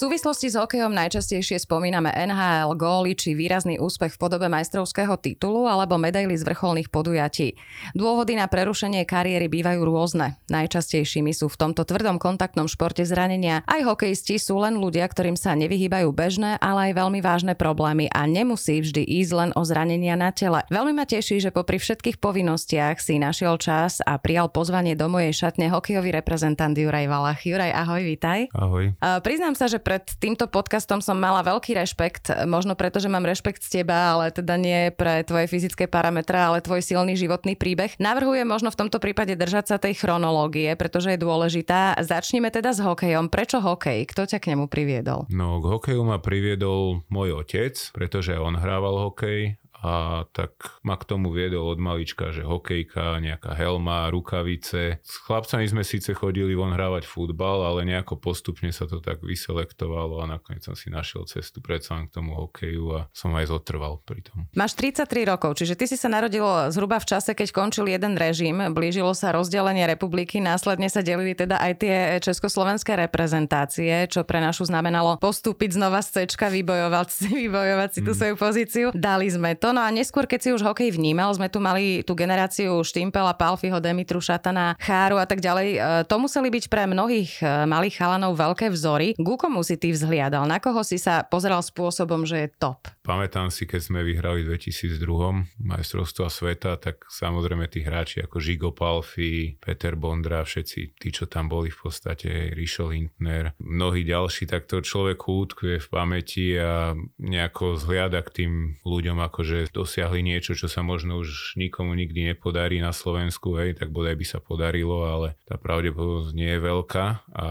Súvislosti s hokejom najčastejšie spomíname NHL, góly či výrazný úspech v podobe majstrovského titulu alebo medaily z vrcholných podujatí. Dôvody na prerušenie kariéry bývajú rôzne. Najčastejšími sú v tomto tvrdom kontaktnom športe zranenia. Aj hokejisti sú len ľudia, ktorým sa nevyhýbajú bežné, ale aj veľmi vážne problémy a nemusí vždy ísť len o zranenia na tele. Veľmi ma teší, že popri všetkých povinnostiach si našiel čas a prijal pozvanie do mojej šatne hokejový reprezentant Juraj Valach. Juraj, ahoj, vítaj. Ahoj. Priznám sa, že pred týmto podcastom som mala veľký rešpekt, možno preto, že mám rešpekt z teba, ale teda nie pre tvoje fyzické parametre, ale tvoj silný životný príbeh. Navrhujem možno v tomto prípade držať sa tej chronológie, pretože je dôležitá. Začneme teda s hokejom. Prečo hokej? Kto ťa k nemu priviedol? No, k hokeju ma priviedol môj otec, pretože on hrával hokej a tak ma k tomu viedol od malička, že hokejka, nejaká helma, rukavice. S chlapcami sme síce chodili von hrávať futbal, ale nejako postupne sa to tak vyselektovalo a nakoniec som si našiel cestu predsa k tomu hokeju a som aj zotrval pri tom. Máš 33 rokov, čiže ty si sa narodil zhruba v čase, keď končil jeden režim, blížilo sa rozdelenie republiky, následne sa delili teda aj tie československé reprezentácie, čo pre našu znamenalo postúpiť znova z C, vybojovať, vybojovať si tú mm. svoju pozíciu. Dali sme to, no a neskôr, keď si už hokej vnímal, sme tu mali tú generáciu Štimpela, Palfiho, Demitru, Šatana, Cháru a tak ďalej. E, to museli byť pre mnohých e, malých chalanov veľké vzory. Ku komu si ty vzhliadal? Na koho si sa pozeral spôsobom, že je top? Pamätám si, keď sme vyhrali v 2002 majstrovstva sveta, tak samozrejme tí hráči ako Žigo Palfi, Peter Bondra, všetci tí, čo tam boli v podstate, Rišo Lindner, mnohí ďalší, tak to človek útkvie v pamäti a nejako zhliada k tým ľuďom akože dosiahli niečo, čo sa možno už nikomu nikdy nepodarí na Slovensku, hej, tak bodaj by sa podarilo, ale tá pravdepodobnosť nie je veľká. A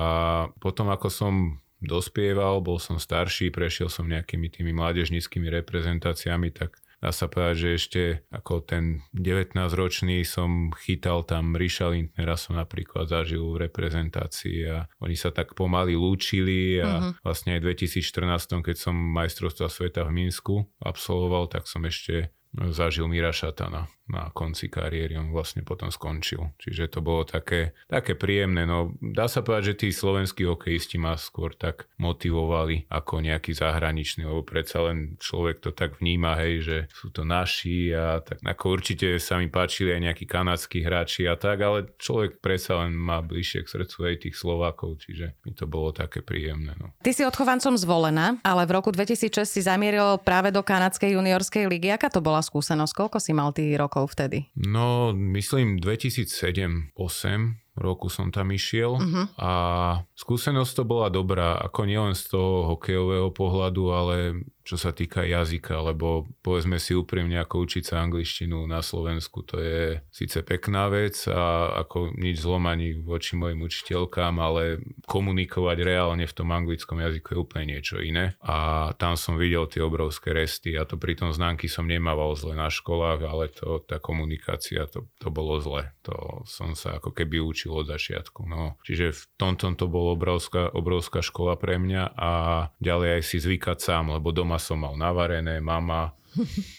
potom ako som dospieval, bol som starší, prešiel som nejakými tými mládežníckými reprezentáciami, tak dá sa povedať, že ešte ako ten 19-ročný som chytal tam Ríša Lindnera som napríklad zažil v reprezentácii a oni sa tak pomaly lúčili a uh-huh. vlastne aj v 2014, keď som majstrovstva sveta v Minsku absolvoval, tak som ešte zažil Mira Šatana na konci kariéry, on vlastne potom skončil. Čiže to bolo také, také príjemné. No, dá sa povedať, že tí slovenskí hokejisti ma skôr tak motivovali ako nejaký zahraničný, lebo predsa len človek to tak vníma, hej, že sú to naši a tak ako určite sa mi páčili aj nejakí kanadskí hráči a tak, ale človek predsa len má bližšie k srdcu aj tých Slovákov, čiže mi to bolo také príjemné. No. Ty si odchovancom zvolená, ale v roku 2006 si zamieril práve do kanadskej juniorskej ligy. Aká to bola skúsenosť? Koľko si mal tých rokov? Rokov vtedy? No, myslím 2007-2008 roku som tam išiel uh-huh. a skúsenosť to bola dobrá, ako nielen z toho hokejového pohľadu, ale čo sa týka jazyka, lebo povedzme si úprimne, ako učiť sa angličtinu na Slovensku, to je síce pekná vec a ako nič zlom ani voči mojim učiteľkám, ale komunikovať reálne v tom anglickom jazyku je úplne niečo iné. A tam som videl tie obrovské resty a to pri tom známky som nemával zle na školách, ale to, tá komunikácia, to, to bolo zle. To som sa ako keby učil od začiatku. No. Čiže v tomto to bolo obrovská, obrovská škola pre mňa a ďalej aj si zvykať sám, lebo doma som mal navarené, mama,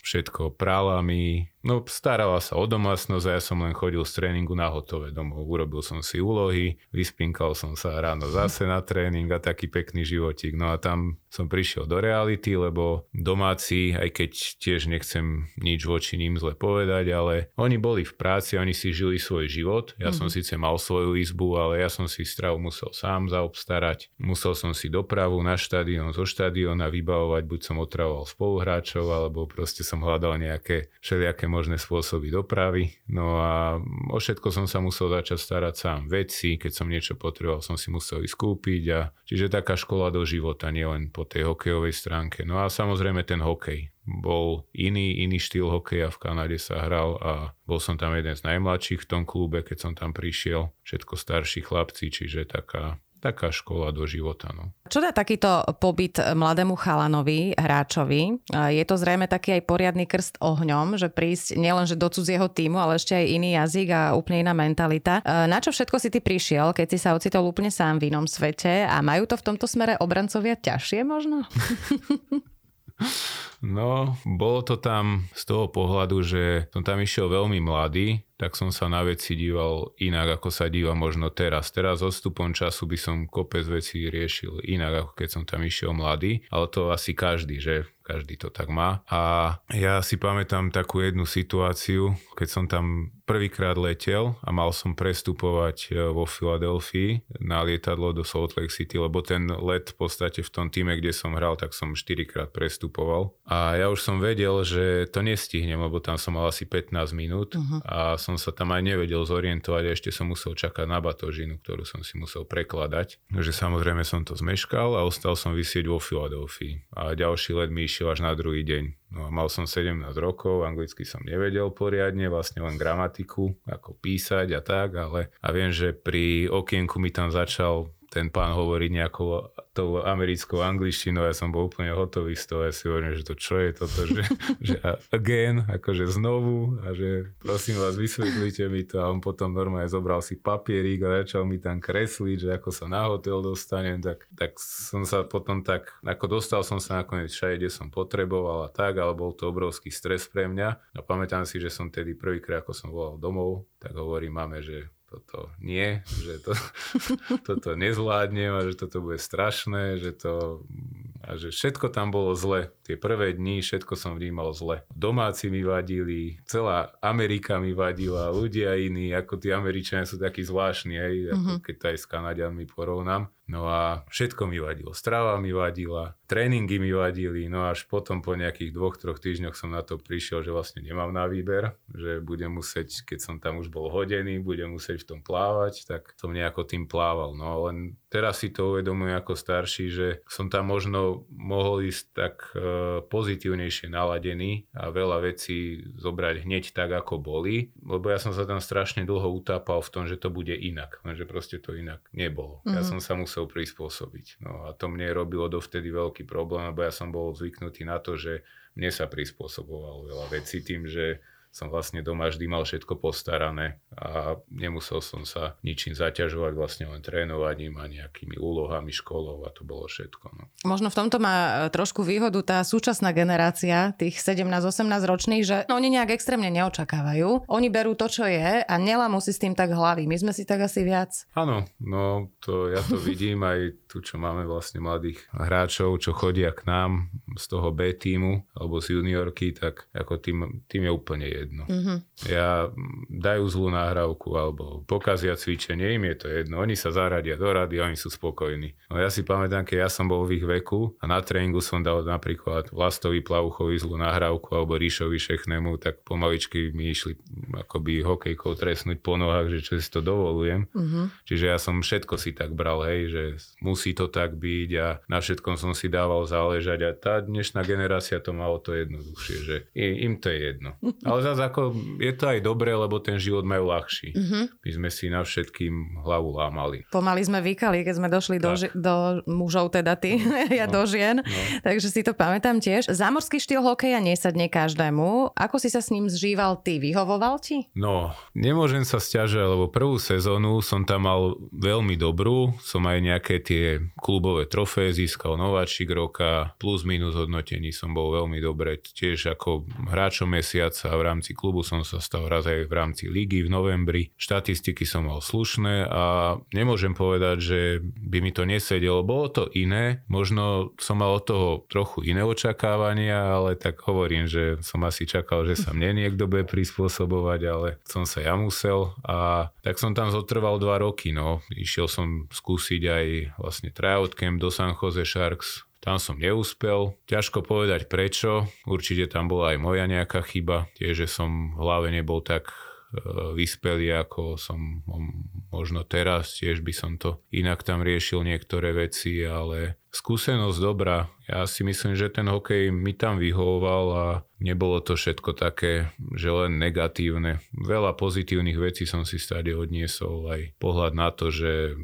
všetko prala mi, No starala sa o domácnosť a ja som len chodil z tréningu na hotové domov. Urobil som si úlohy, vyspinkal som sa ráno zase na tréning a taký pekný životík. No a tam som prišiel do reality, lebo domáci, aj keď tiež nechcem nič voči ním zle povedať, ale oni boli v práci, oni si žili svoj život. Ja mm-hmm. som mhm. síce mal svoju izbu, ale ja som si stravu musel sám zaobstarať. Musel som si dopravu na štadión, zo štadióna vybavovať, buď som otravoval spoluhráčov, alebo proste som hľadal nejaké všelijaké možné spôsoby dopravy. No a o všetko som sa musel začať starať sám. Veci, keď som niečo potreboval, som si musel ísť kúpiť. A, čiže taká škola do života, nielen po tej hokejovej stránke. No a samozrejme ten hokej. Bol iný, iný štýl hokeja v Kanade sa hral a bol som tam jeden z najmladších v tom klube, keď som tam prišiel. Všetko starší chlapci, čiže taká taká škola do života. No. Čo dá takýto pobyt mladému chalanovi, hráčovi? Je to zrejme taký aj poriadny krst ohňom, že prísť nielenže do cudzieho týmu, ale ešte aj iný jazyk a úplne iná mentalita. Na čo všetko si ty prišiel, keď si sa ocitol úplne sám v inom svete a majú to v tomto smere obrancovia ťažšie možno? No, bolo to tam z toho pohľadu, že som tam išiel veľmi mladý, tak som sa na veci díval inak, ako sa díva možno teraz. Teraz odstupom času by som kopec vecí riešil inak, ako keď som tam išiel mladý, ale to asi každý, že každý to tak má. A ja si pamätám takú jednu situáciu, keď som tam prvýkrát letel a mal som prestupovať e, vo Filadelfii na lietadlo do Salt Lake City, lebo ten let v podstate v tom týme, kde som hral, tak som 4 krát prestupoval. A ja už som vedel, že to nestihnem, lebo tam som mal asi 15 minút uh-huh. a som sa tam aj nevedel zorientovať a ešte som musel čakať na batožinu, ktorú som si musel prekladať. Takže samozrejme som to zmeškal a ostal som vysieť vo Filadelfii. A ďalší let mi išiel až na druhý deň. No a mal som 17 rokov, anglicky som nevedel poriadne, vlastne len gramatiku, ako písať a tak, ale a viem, že pri okienku mi tam začal ten pán hovorí nejakou tou americkou angličtinou, ja som bol úplne hotový z toho, ja si hovorím, že to čo je toto, že, že again, akože znovu a že prosím vás vysvetlite mi to a on potom normálne zobral si papierík a začal mi tam kresliť, že ako sa na hotel dostanem, tak, tak som sa potom tak, ako dostal som sa nakoniec všade, kde som potreboval a tak, ale bol to obrovský stres pre mňa. A pamätám si, že som tedy prvýkrát, ako som volal domov, tak hovorím máme, že toto nie, že to, toto nezvládnem a že toto bude strašné, že to a že všetko tam bolo zle. Tie prvé dni všetko som vnímal zle. Domáci mi vadili, celá Amerika mi vadila, ľudia iní, ako tí Američania sú takí zvláštni, aj, mm-hmm. ako mhm. keď to aj s Kanadianmi porovnám. No a všetko mi vadilo. Strava mi vadila, tréningy mi vadili, no až potom po nejakých dvoch, troch týždňoch som na to prišiel, že vlastne nemám na výber, že budem musieť, keď som tam už bol hodený, budem musieť v tom plávať, tak som nejako tým plával. No len teraz si to uvedomujem ako starší, že som tam možno mohol ísť tak e, pozitívnejšie naladený a veľa vecí zobrať hneď tak, ako boli, lebo ja som sa tam strašne dlho utápal v tom, že to bude inak, lenže proste to inak nebolo. Mm-hmm. Ja mhm. som sa musel prispôsobiť. No a to mne robilo dovtedy veľký problém, lebo ja som bol zvyknutý na to, že mne sa prispôsobovalo veľa vecí tým, že som vlastne doma vždy mal všetko postarané a nemusel som sa ničím zaťažovať, vlastne len trénovaním a nejakými úlohami školov a to bolo všetko. No. Možno v tomto má e, trošku výhodu tá súčasná generácia, tých 17-18 ročných, že no, oni nejak extrémne neočakávajú. Oni berú to, čo je a nelamú si s tým tak hlavy. My sme si tak asi viac. Áno, no to ja to vidím aj tu, čo máme vlastne mladých hráčov, čo chodia k nám z toho B týmu alebo z juniorky, tak ako tým, tým je úplne jedno. Mm-hmm. Ja dajú zlú nahrávku alebo pokazia cvičenie, im je to jedno. Oni sa zaradia do rady a oni sú spokojní. No ja si pamätám, keď ja som bol v ich veku a na tréningu som dal napríklad Vlastovi Plavuchovi zlú nahrávku alebo Ríšovi Šechnemu, tak pomaličky mi išli akoby hokejkou trestnúť po nohách, že čo si to dovolujem. Mm-hmm. Čiže ja som všetko si tak bral, hej, že musí musí to tak byť a na všetkom som si dával záležať a tá dnešná generácia to malo to jednoduchšie, že im to je jedno. Ale zase ako je to aj dobré, lebo ten život majú ľahší. Mm-hmm. My sme si na všetkým hlavu lámali. Pomaly sme vykali, keď sme došli do, ži- do mužov, teda ty, ja no. do žien, no. takže si to pamätám tiež. Zámorský štýl hokeja nesadne každému. Ako si sa s ním zžíval ty? Vyhovoval ti? No, nemôžem sa stiažať, lebo prvú sezónu som tam mal veľmi dobrú, som aj nejaké tie klubové trofeje, získal nováčik roka, plus minus hodnotení som bol veľmi dobre. Tiež ako hráčom mesiaca v rámci klubu som sa stal raz aj v rámci ligy v novembri. Štatistiky som mal slušné a nemôžem povedať, že by mi to nesedelo. Bolo to iné, možno som mal od toho trochu iné očakávania, ale tak hovorím, že som asi čakal, že sa mne niekto bude prispôsobovať, ale som sa ja musel a tak som tam zotrval dva roky. No. Išiel som skúsiť aj vlastne tryout camp do San Jose Sharks. Tam som neúspel. Ťažko povedať prečo. Určite tam bola aj moja nejaká chyba. Tiež, že som v hlave nebol tak e, vyspelý, ako som možno teraz. Tiež by som to inak tam riešil niektoré veci, ale skúsenosť dobrá. Ja si myslím, že ten hokej mi tam vyhovoval a nebolo to všetko také, že len negatívne. Veľa pozitívnych vecí som si stále odniesol, aj pohľad na to, že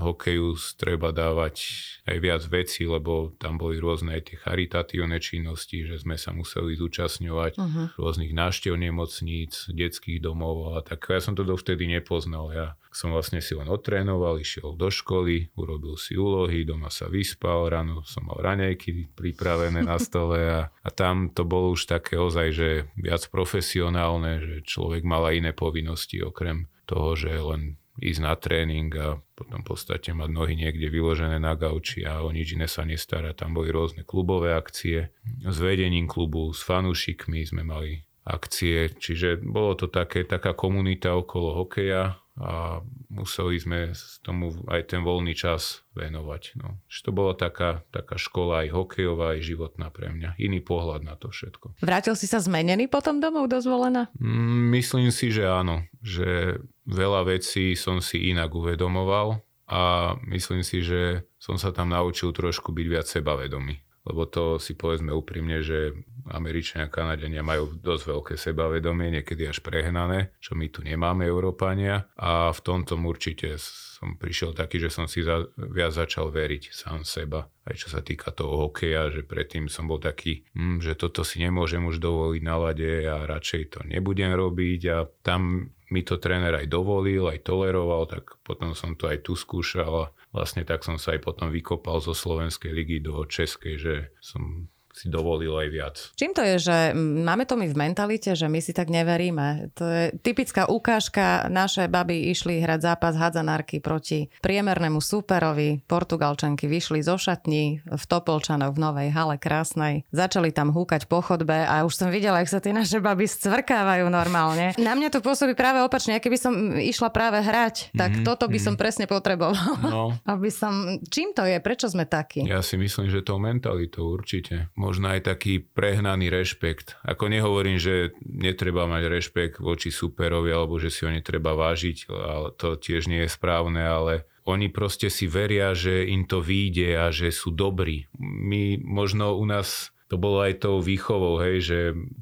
hokeju treba dávať aj viac vecí, lebo tam boli rôzne aj tie charitatívne činnosti, že sme sa museli zúčastňovať uh-huh. rôznych návštev nemocníc, detských domov a tak ja som to dovtedy nepoznal. Ja som vlastne si len otrénoval, išiel do školy, urobil si úlohy, doma sa vyspal, ráno som mal raňajky pripravené na stole a, a tam to bolo už také ozaj, že viac profesionálne, že človek mal aj iné povinnosti okrem toho, že len ísť na tréning a potom v podstate mať nohy niekde vyložené na gauči a o nič iné sa nestará. Tam boli rôzne klubové akcie. S vedením klubu, s fanúšikmi sme mali akcie, čiže bolo to také, taká komunita okolo hokeja a museli sme tomu aj ten voľný čas venovať. No. Že to bola taká, taká škola aj hokejová, aj životná pre mňa. Iný pohľad na to všetko. Vrátil si sa zmenený potom domov do Zvolena? Mm, myslím si, že áno. Že veľa vecí som si inak uvedomoval a myslím si, že som sa tam naučil trošku byť viac sebavedomý lebo to si povedzme úprimne, že Američania a Kanadenia majú dosť veľké sebavedomie, niekedy až prehnané, čo my tu nemáme Európania. A v tomto určite som prišiel taký, že som si za, viac začal veriť sám seba, aj čo sa týka toho hokeja, že predtým som bol taký, hm, že toto si nemôžem už dovoliť na lade a radšej to nebudem robiť. A tam mi to tréner aj dovolil, aj toleroval, tak potom som to aj tu skúšal a vlastne tak som sa aj potom vykopal zo Slovenskej ligy do Českej, že som si dovolil aj viac. Čím to je, že máme to my v mentalite, že my si tak neveríme? To je typická ukážka. Naše baby išli hrať zápas hadzanárky proti priemernému superovi. Portugalčanky vyšli zo šatní v Topolčanoch v Novej hale krásnej. Začali tam húkať po chodbe a už som videla, jak sa tie naše baby scvrkávajú normálne. Na mňa to pôsobí práve opačne. Keby som išla práve hrať, tak mm-hmm, toto by mm-hmm. som presne potrebovala. No. Aby som... Čím to je? Prečo sme takí? Ja si myslím, že to mentalitou určite možno aj taký prehnaný rešpekt. Ako nehovorím, že netreba mať rešpekt voči superovi alebo že si ho netreba vážiť, ale to tiež nie je správne, ale oni proste si veria, že im to vyjde a že sú dobrí. My možno u nás to bolo aj tou výchovou, hej, že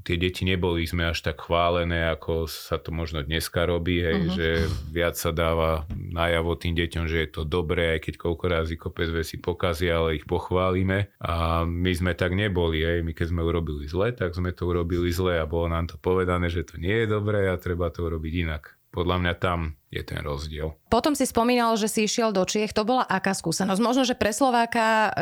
tie deti neboli sme až tak chválené, ako sa to možno dneska robí, hej, uh-huh. že viac sa dáva najavo tým deťom, že je to dobré, aj keď koľko razy kopec veci pokazia, ale ich pochválime. A my sme tak neboli, hej, my keď sme urobili zle, tak sme to urobili zle a bolo nám to povedané, že to nie je dobré a treba to urobiť inak. Podľa mňa tam je ten rozdiel. Potom si spomínal, že si išiel do Čiech. To bola aká skúsenosť? Možno, že pre Slováka uh,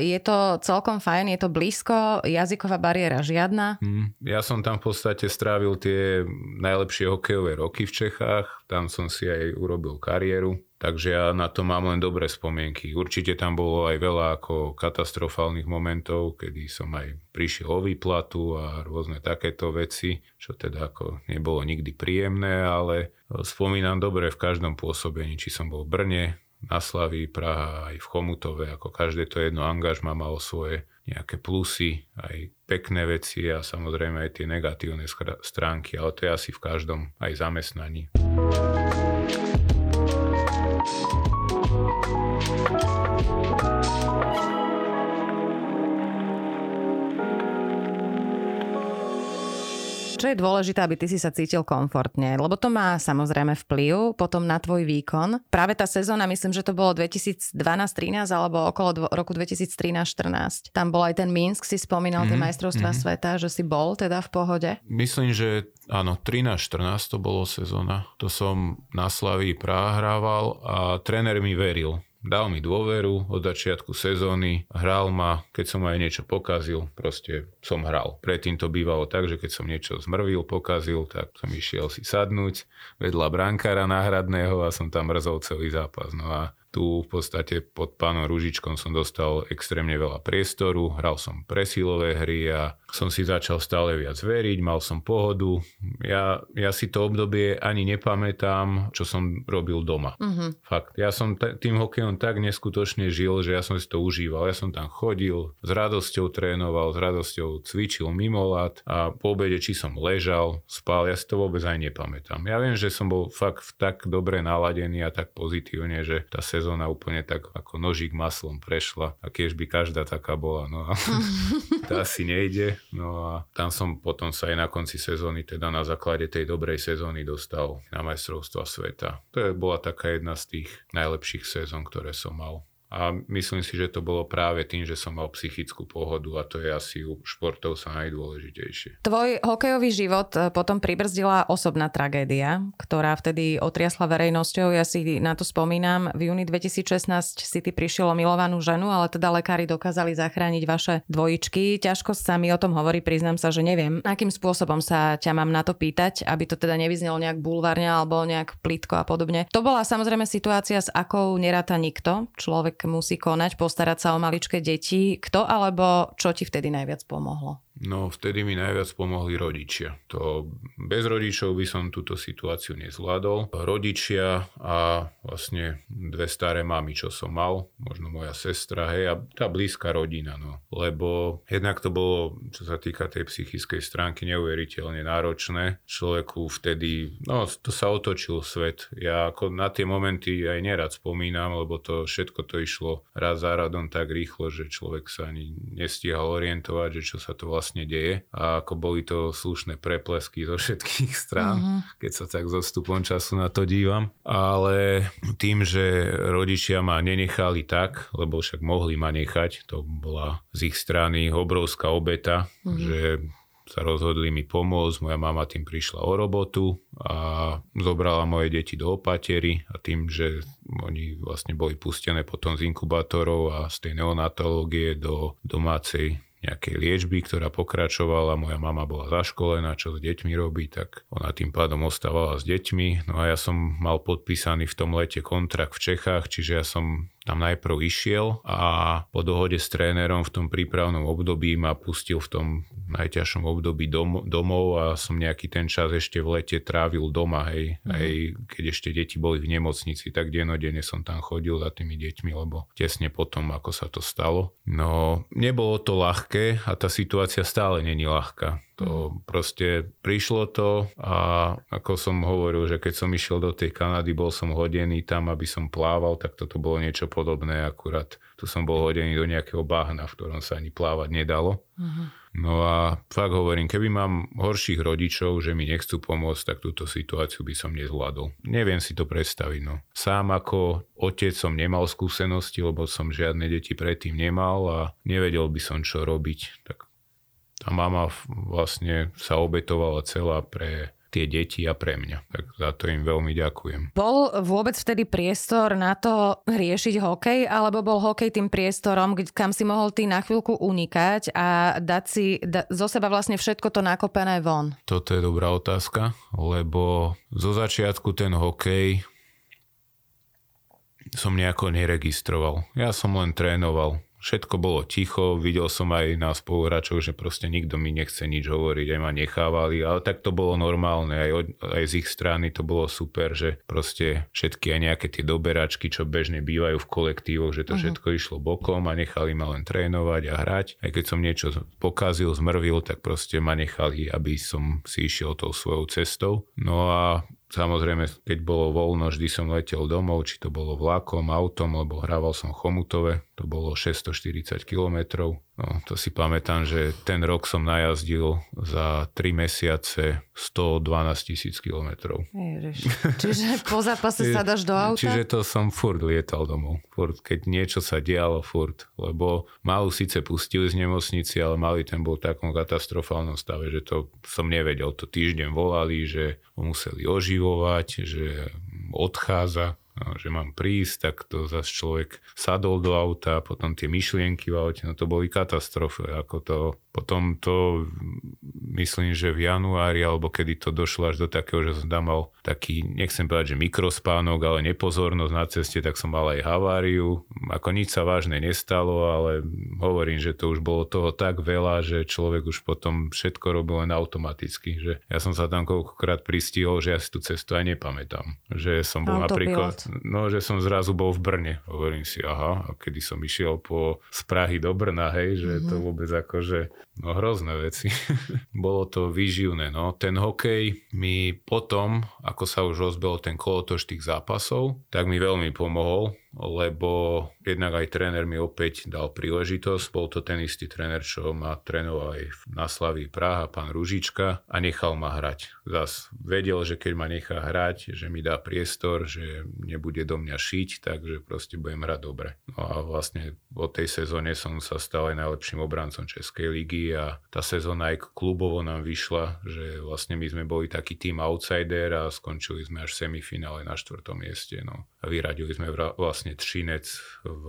je to celkom fajn, je to blízko, jazyková bariéra žiadna. Hmm. Ja som tam v podstate strávil tie najlepšie hokejové roky v Čechách. Tam som si aj urobil kariéru. Takže ja na to mám len dobré spomienky. Určite tam bolo aj veľa ako katastrofálnych momentov, kedy som aj prišiel o výplatu a rôzne takéto veci, čo teda ako nebolo nikdy príjemné, ale spomínam dobre v každom pôsobení, či som bol v Brne, na Slaví, Praha, aj v Chomutove, ako každé to jedno angažma malo svoje nejaké plusy, aj pekné veci a samozrejme aj tie negatívne stránky, ale to je asi v každom aj zamestnaní. Čo je dôležité, aby ty si sa cítil komfortne, lebo to má samozrejme vplyv potom na tvoj výkon. Práve tá sezóna, myslím, že to bolo 2012-13 alebo okolo dvo- roku 2013-14. Tam bol aj ten Minsk, si spomínal mm-hmm. tie mhm, majstrovstvá mm-hmm. sveta, že si bol teda v pohode. Myslím, že áno, 13-14 to bolo sezóna. To som na Slaví hrával a tréner mi veril dal mi dôveru od začiatku sezóny, hral ma, keď som aj niečo pokazil, proste som hral. Predtým to bývalo tak, že keď som niečo zmrvil, pokazil, tak som išiel si sadnúť vedľa brankára náhradného a som tam mrzol celý zápas. No a tu v podstate pod pánom Ružičkom som dostal extrémne veľa priestoru, hral som presilové hry a som si začal stále viac veriť, mal som pohodu. Ja, ja si to obdobie ani nepamätám, čo som robil doma. Uh-huh. Fakt, ja som t- tým hokejom tak neskutočne žil, že ja som si to užíval. Ja som tam chodil, s radosťou trénoval, s radosťou cvičil mimo lat a po obede či som ležal, spal, ja si to vôbec aj nepamätám. Ja viem, že som bol fakt tak dobre naladený a tak pozitívne, že tá sezóna sezóna úplne tak ako nožík maslom prešla a keď by každá taká bola, no a to asi nejde. No a tam som potom sa aj na konci sezóny, teda na základe tej dobrej sezóny dostal na majstrovstva sveta. To je, bola taká jedna z tých najlepších sezón, ktoré som mal. A myslím si, že to bolo práve tým, že som mal psychickú pohodu a to je asi u športov sa najdôležitejšie. Tvoj hokejový život e, potom pribrzdila osobná tragédia, ktorá vtedy otriasla verejnosťou. Ja si na to spomínam. V júni 2016 si ty prišiel o milovanú ženu, ale teda lekári dokázali zachrániť vaše dvojičky. Ťažko sa mi o tom hovorí, priznám sa, že neviem, akým spôsobom sa ťa mám na to pýtať, aby to teda nevyznelo nejak bulvárne alebo nejak plitko a podobne. To bola samozrejme situácia, s akou neráta nikto. Človek človek musí konať, postarať sa o maličké deti. Kto alebo čo ti vtedy najviac pomohlo? No vtedy mi najviac pomohli rodičia. To bez rodičov by som túto situáciu nezvládol. Rodičia a vlastne dve staré mamy, čo som mal, možno moja sestra, hej, a tá blízka rodina, no. Lebo jednak to bolo, čo sa týka tej psychickej stránky, neuveriteľne náročné. Človeku vtedy, no to sa otočil svet. Ja ako na tie momenty aj nerad spomínam, lebo to všetko to išlo raz za radom tak rýchlo, že človek sa ani nestíhal orientovať, že čo sa to vlastne deje a ako boli to slušné preplesky zo všetkých strán, uh-huh. keď sa tak so stupom času na to dívam. Ale tým, že rodičia ma nenechali tak, lebo však mohli ma nechať, to bola z ich strany obrovská obeta, uh-huh. že sa rozhodli mi pomôcť, moja mama tým prišla o robotu a zobrala moje deti do opatery a tým, že oni vlastne boli pustené potom z inkubátorov a z tej neonatológie do domácej nejakej liečby, ktorá pokračovala. Moja mama bola zaškolená, čo s deťmi robí, tak ona tým pádom ostávala s deťmi. No a ja som mal podpísaný v tom lete kontrakt v Čechách, čiže ja som tam najprv išiel a po dohode s trénerom v tom prípravnom období ma pustil v tom najťažšom období dom, domov a som nejaký ten čas ešte v lete trávil doma, hej, mm. hej, keď ešte deti boli v nemocnici, tak denodene som tam chodil za tými deťmi, lebo tesne potom, ako sa to stalo. No, nebolo to ľahké a tá situácia stále není ľahká. To proste prišlo to a ako som hovoril, že keď som išiel do tej Kanady, bol som hodený tam, aby som plával, tak toto bolo niečo podobné, akurát tu som bol hodený do nejakého bahna, v ktorom sa ani plávať nedalo. Uh-huh. No a fakt hovorím, keby mám horších rodičov, že mi nechcú pomôcť, tak túto situáciu by som nezvládol. Neviem si to predstaviť. No. Sám ako otec som nemal skúsenosti, lebo som žiadne deti predtým nemal a nevedel by som, čo robiť. Tak tá mama vlastne sa obetovala celá pre tie deti a pre mňa. Tak za to im veľmi ďakujem. Bol vôbec vtedy priestor na to riešiť hokej, alebo bol hokej tým priestorom, kam si mohol ty na chvíľku unikať a dať si da, zo seba vlastne všetko to nakopené von? Toto je dobrá otázka, lebo zo začiatku ten hokej som nejako neregistroval. Ja som len trénoval všetko bolo ticho, videl som aj na spoluhráčov, že proste nikto mi nechce nič hovoriť, aj ma nechávali, ale tak to bolo normálne, aj, od, aj z ich strany to bolo super, že proste všetky aj nejaké tie doberačky, čo bežne bývajú v kolektívoch, že to uh-huh. všetko išlo bokom a nechali ma len trénovať a hrať. Aj keď som niečo pokazil, zmrvil, tak proste ma nechali, aby som si išiel tou svojou cestou. No a Samozrejme, keď bolo voľno, vždy som letel domov, či to bolo vlakom, autom, lebo hrával som Chomutove, to bolo 640 kilometrov No, to si pamätám, že ten rok som najazdil za 3 mesiace 112 tisíc kilometrov. Čiže po zápase sa dáš do auta? Čiže to som furt lietal domov. Furt, keď niečo sa dialo, furt. Lebo malú síce pustili z nemocnici, ale malý ten bol v takom katastrofálnom stave, že to som nevedel. To týždeň volali, že ho museli oživovať, že odchádza že mám prísť, tak to zase človek sadol do auta, potom tie myšlienky v aute, no to boli katastrofy, ako to potom to myslím, že v januári alebo kedy to došlo až do takého, že som tam mal taký, nechcem povedať, že mikrospánok, ale nepozornosť na ceste, tak som mal aj haváriu. Ako nič sa vážne nestalo, ale hovorím, že to už bolo toho tak veľa, že človek už potom všetko robil len automaticky. Že ja som sa tam koľkokrát pristihol, že ja si tú cestu aj nepamätám. Že som bol Autopilot. napríklad, no, že som zrazu bol v Brne. Hovorím si, aha, a kedy som išiel po, z Prahy do Brna, hej, že mm-hmm. to vôbec akože No hrozné veci. Bolo to výživné. No. Ten hokej mi potom, ako sa už rozbehol ten kolotoč tých zápasov, tak mi veľmi pomohol, lebo jednak aj tréner mi opäť dal príležitosť. Bol to ten istý tréner, čo ma trénoval aj na Slaví Praha, pán Ružička a nechal ma hrať. Zas vedel, že keď ma nechá hrať, že mi dá priestor, že nebude do mňa šiť, takže proste budem hrať dobre. No a vlastne od tej sezóne som sa stal aj najlepším obrancom Českej ligy a tá sezóna aj klubovo nám vyšla, že vlastne my sme boli taký tým outsider a skončili sme až v semifinále na štvrtom mieste. No. A vyradili sme vlastne Třinec v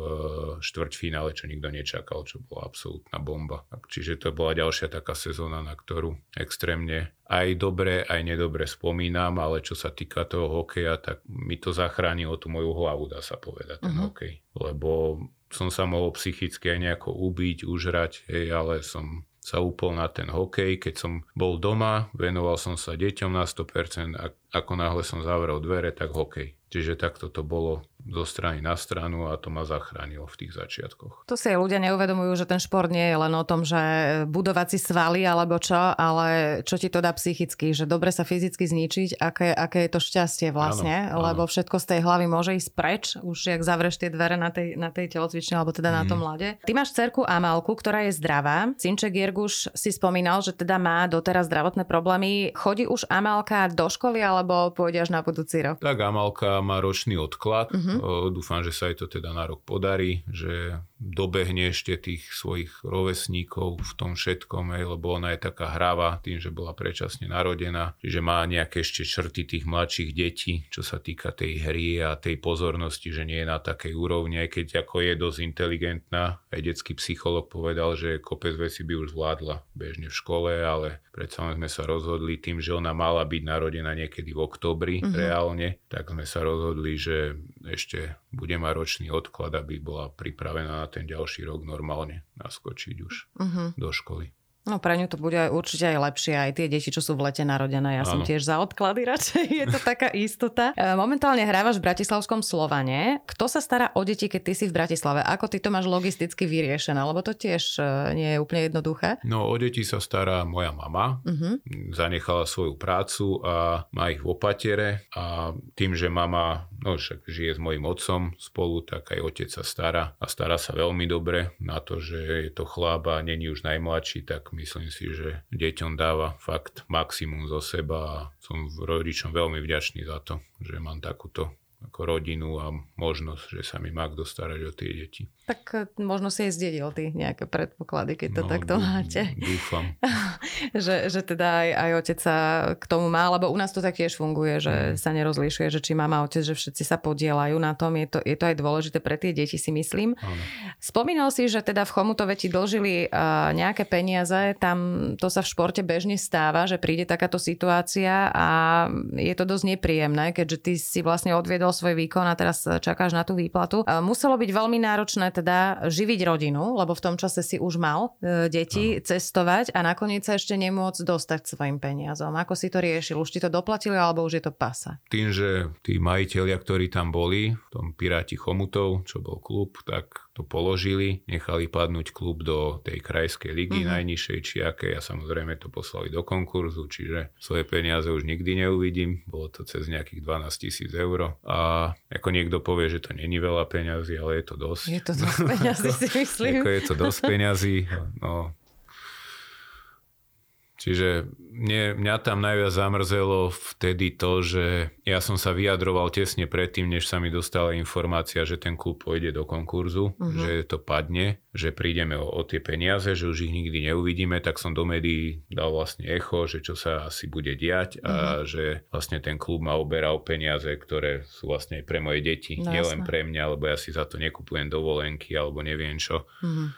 štvrťfinále, čo nikto nečakal, čo bola absolútna bomba. Čiže to bola ďalšia taká sezóna, na ktorú extrémne aj dobre, aj nedobre spomínam, ale čo sa týka toho hokeja, tak mi to zachránilo tú moju hlavu, dá sa povedať, ten uh-huh. hokej. Lebo som sa mohol psychicky aj nejako ubiť, užrať, hej, ale som sa upol na ten hokej. Keď som bol doma, venoval som sa deťom na 100% a ako náhle som zavrel dvere, tak hokej. Čiže takto to bolo zo strany na stranu a to ma zachránilo v tých začiatkoch. To si aj ľudia neuvedomujú, že ten šport nie je len o tom, že budovať si svaly alebo čo, ale čo ti to dá psychicky, že dobre sa fyzicky zničiť, aké, aké je to šťastie vlastne, áno, áno. lebo všetko z tej hlavy môže ísť preč, už jak zavreš tie dvere na tej, na tej telocvične alebo teda mm. na tom mhm. mlade. Ty máš cerku Amalku, ktorá je zdravá. Cinček Jerguš si spomínal, že teda má doteraz zdravotné problémy. Chodí už Amalka do školy alebo pôjde až na budúci rok? Tak Amalka má ročný odklad. Mm-hmm Uh-huh. Dúfam, že sa jej to teda na rok podarí, že dobehne ešte tých svojich rovesníkov v tom všetkom, aj, lebo ona je taká hráva tým, že bola predčasne narodená, že má nejaké ešte črty tých mladších detí, čo sa týka tej hry a tej pozornosti, že nie je na takej úrovni, aj keď ako je dosť inteligentná. Aj detský psycholog povedal, že kopec veci by už zvládla bežne v škole, ale predsa sme sa rozhodli tým, že ona mala byť narodená niekedy v oktobri uh-huh. reálne, tak sme sa rozhodli, že ešte bude mať ročný odklad, aby bola pripravená na ten ďalší rok normálne naskočiť už uh-huh. do školy. No pre ňu to bude aj určite aj lepšie, aj tie deti, čo sú v lete narodené. Ja Áno. som tiež za odklady radšej, je to taká istota. E, momentálne hrávaš v Bratislavskom Slovane. Kto sa stará o deti, keď ty si v Bratislave? Ako ty to máš logisticky vyriešené? Lebo to tiež e, nie je úplne jednoduché. No o deti sa stará moja mama. Uh-huh. Zanechala svoju prácu a má ich v opatere a tým, že mama no však žije s mojim otcom spolu, tak aj otec sa stará a stará sa veľmi dobre na to, že je to chlap a není už najmladší, tak myslím si, že deťom dáva fakt maximum zo seba a som rodičom veľmi vďačný za to, že mám takúto ako rodinu a možnosť, že sa mi má kto starať o tie deti. Tak e, možno si aj zdedil ty nejaké predpoklady, keď to no, takto máte. Dúfam. že, že teda aj, aj otec sa k tomu má, lebo u nás to tak tiež funguje, že mm. sa nerozlišuje, že či mama, otec, že všetci sa podielajú na tom. Je to, je to aj dôležité pre tie deti, si myslím. Ano. Spomínal si, že teda v Chomutove ti dlžili uh, nejaké peniaze, tam to sa v športe bežne stáva, že príde takáto situácia a je to dosť nepríjemné, keďže ty si vlastne odviedol odviedol svoj výkon a teraz čakáš na tú výplatu. Muselo byť veľmi náročné teda živiť rodinu, lebo v tom čase si už mal e, deti, Aha. cestovať a nakoniec sa ešte nemôcť dostať svojim peniazom. Ako si to riešil? Už ti to doplatili alebo už je to pasa? Tým, že tí majiteľia, ktorí tam boli, v tom Piráti Chomutov, čo bol klub, tak to položili, nechali padnúť klub do tej krajskej ligy mm-hmm. najnižšej či aké a samozrejme to poslali do konkurzu, čiže svoje peniaze už nikdy neuvidím, bolo to cez nejakých 12 tisíc eur a ako niekto povie, že to není veľa peňazí, ale je to dosť. Je to dosť peňazí si myslím. ako je to dosť peňazí, no Čiže mne, mňa tam najviac zamrzelo vtedy to, že ja som sa vyjadroval tesne predtým, než sa mi dostala informácia, že ten klub pôjde do konkurzu, uh-huh. že to padne, že prídeme o, o tie peniaze, že už ich nikdy neuvidíme, tak som do médií dal vlastne echo, že čo sa asi bude diať uh-huh. a mhm. že vlastne ten klub ma oberal peniaze, ktoré sú vlastne aj pre moje deti, no, nielen pre mňa, lebo ja si za to nekupujem dovolenky alebo neviem čo. Uh-huh.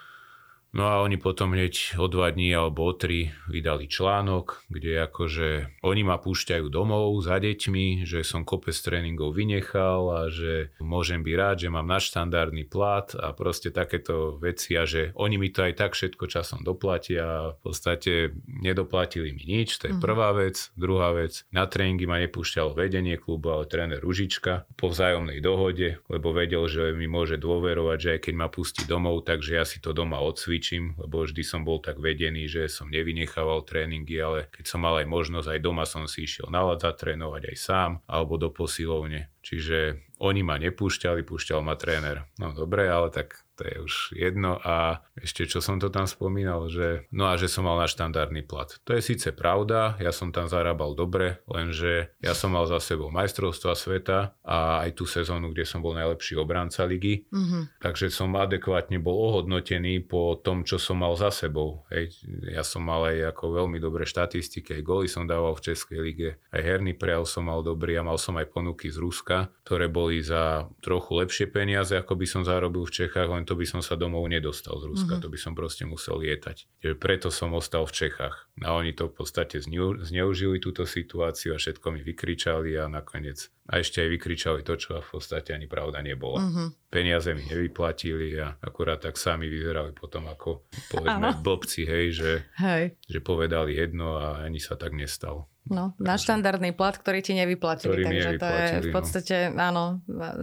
No a oni potom hneď o dva dní alebo o tri vydali článok, kde akože oni ma púšťajú domov za deťmi, že som kopec tréningov vynechal a že môžem byť rád, že mám nadštandardný plat a proste takéto veci a že oni mi to aj tak všetko časom doplatia a v podstate nedoplatili mi nič, to je mm. prvá vec. Druhá vec, na tréningy ma nepúšťalo vedenie klubu, ale tréner Ružička po vzájomnej dohode, lebo vedel, že mi môže dôverovať, že aj keď ma pustí domov, takže ja si to doma odsvičím cvičím, lebo vždy som bol tak vedený, že som nevynechával tréningy, ale keď som mal aj možnosť, aj doma som si išiel na zatrénovať aj sám alebo do posilovne. Čiže oni ma nepúšťali, púšťal ma tréner. No dobre, ale tak to je už jedno. A ešte čo som to tam spomínal, že no a že som mal na štandardný plat. To je síce pravda, ja som tam zarábal dobre, lenže ja som mal za sebou majstrovstva sveta a aj tú sezónu, kde som bol najlepší obranca ligy. Mm-hmm. Takže som adekvátne bol ohodnotený po tom, čo som mal za sebou. Hej. Ja som mal aj ako veľmi dobré štatistiky, aj goly som dával v Českej lige, aj herný prejav som mal dobrý a mal som aj ponuky z Ruska, ktoré boli za trochu lepšie peniaze, ako by som zarobil v Čechách, len to by som sa domov nedostal z Ruska, mm-hmm. to by som proste musel lietať. Preto som ostal v Čechách. A oni to v podstate zneužili túto situáciu a všetko mi vykričali a nakoniec a ešte aj vykričali to, čo v podstate ani pravda nebola. Mm-hmm. Peniaze mi nevyplatili a akurát tak sami vyzerali potom ako povedzme Áno. blbci, hej že, hej, že povedali jedno a ani sa tak nestalo. No, na štandardný plat, ktorý ti nevyplatili, ktorý takže to je v no. podstate, no. áno,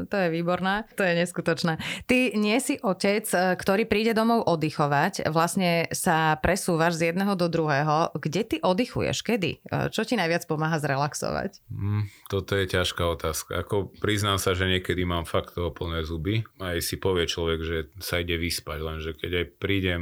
to je výborné, to je neskutočné. Ty nie si otec, e, ktorý príde domov oddychovať, vlastne sa presúvaš z jedného do druhého. Kde ty oddychuješ? Kedy? E, čo ti najviac pomáha zrelaxovať? Mm, toto je ťažká otázka. Ako priznám sa, že niekedy mám fakt toho plné zuby. Aj si povie človek, že sa ide vyspať, lenže keď aj prídem